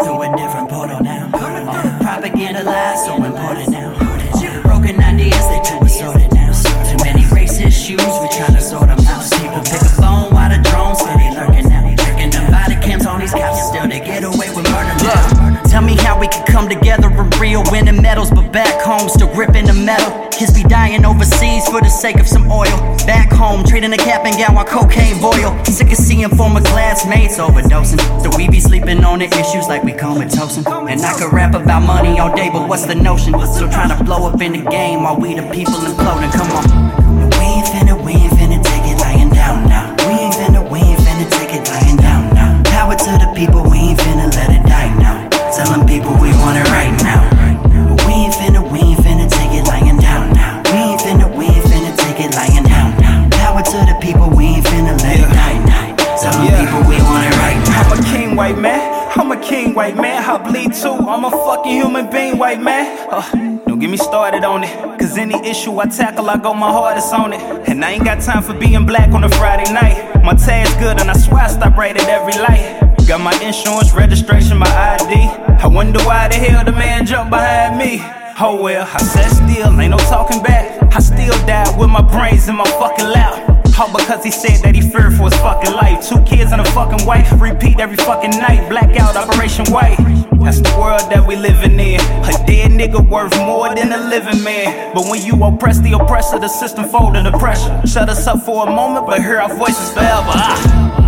I'm portal now. Propaganda lies so important now. Broken ideas, they too assorted now. Too many racist shoes, we tryna sort them out. People pick a phone while the drones steady lurking now. Checking the body cams on these cops, still they get away with murder. Tell me how we can come together real winning medals, but back home still gripping the metal. Kids be dying overseas for the sake of some oil. Back home, trading a cap and gown while cocaine boil. Sick of seeing former classmates overdosing. So we be sleeping on the issues like we comatose. And I could rap about money all day, but what's the notion? So trying to blow up in the game while we the people imploding. Come on. We ain't finna, we ain't finna take it lying down now. We ain't finna, we ain't finna take it lying down now. Power to the people, we King, white man. I bleed too. I'm a fucking human being, white man. Uh, don't get me started on it. Cause any issue I tackle, I go my hardest on it. And I ain't got time for being black on a Friday night. My tag's good, and I swear I stop right at every light. Got my insurance, registration, my ID. I wonder why the hell the man jumped behind me. Oh well, I sat still, ain't no talking back. I still died with my brains in my fucking lap. Because he said that he feared for his fucking life. Two kids and a fucking wife, repeat every fucking night. Blackout, Operation White. That's the world that we living in. A dead nigga worth more than a living man. But when you oppress the oppressor, the system fold under the pressure. Shut us up for a moment, but hear our voices forever. Ah.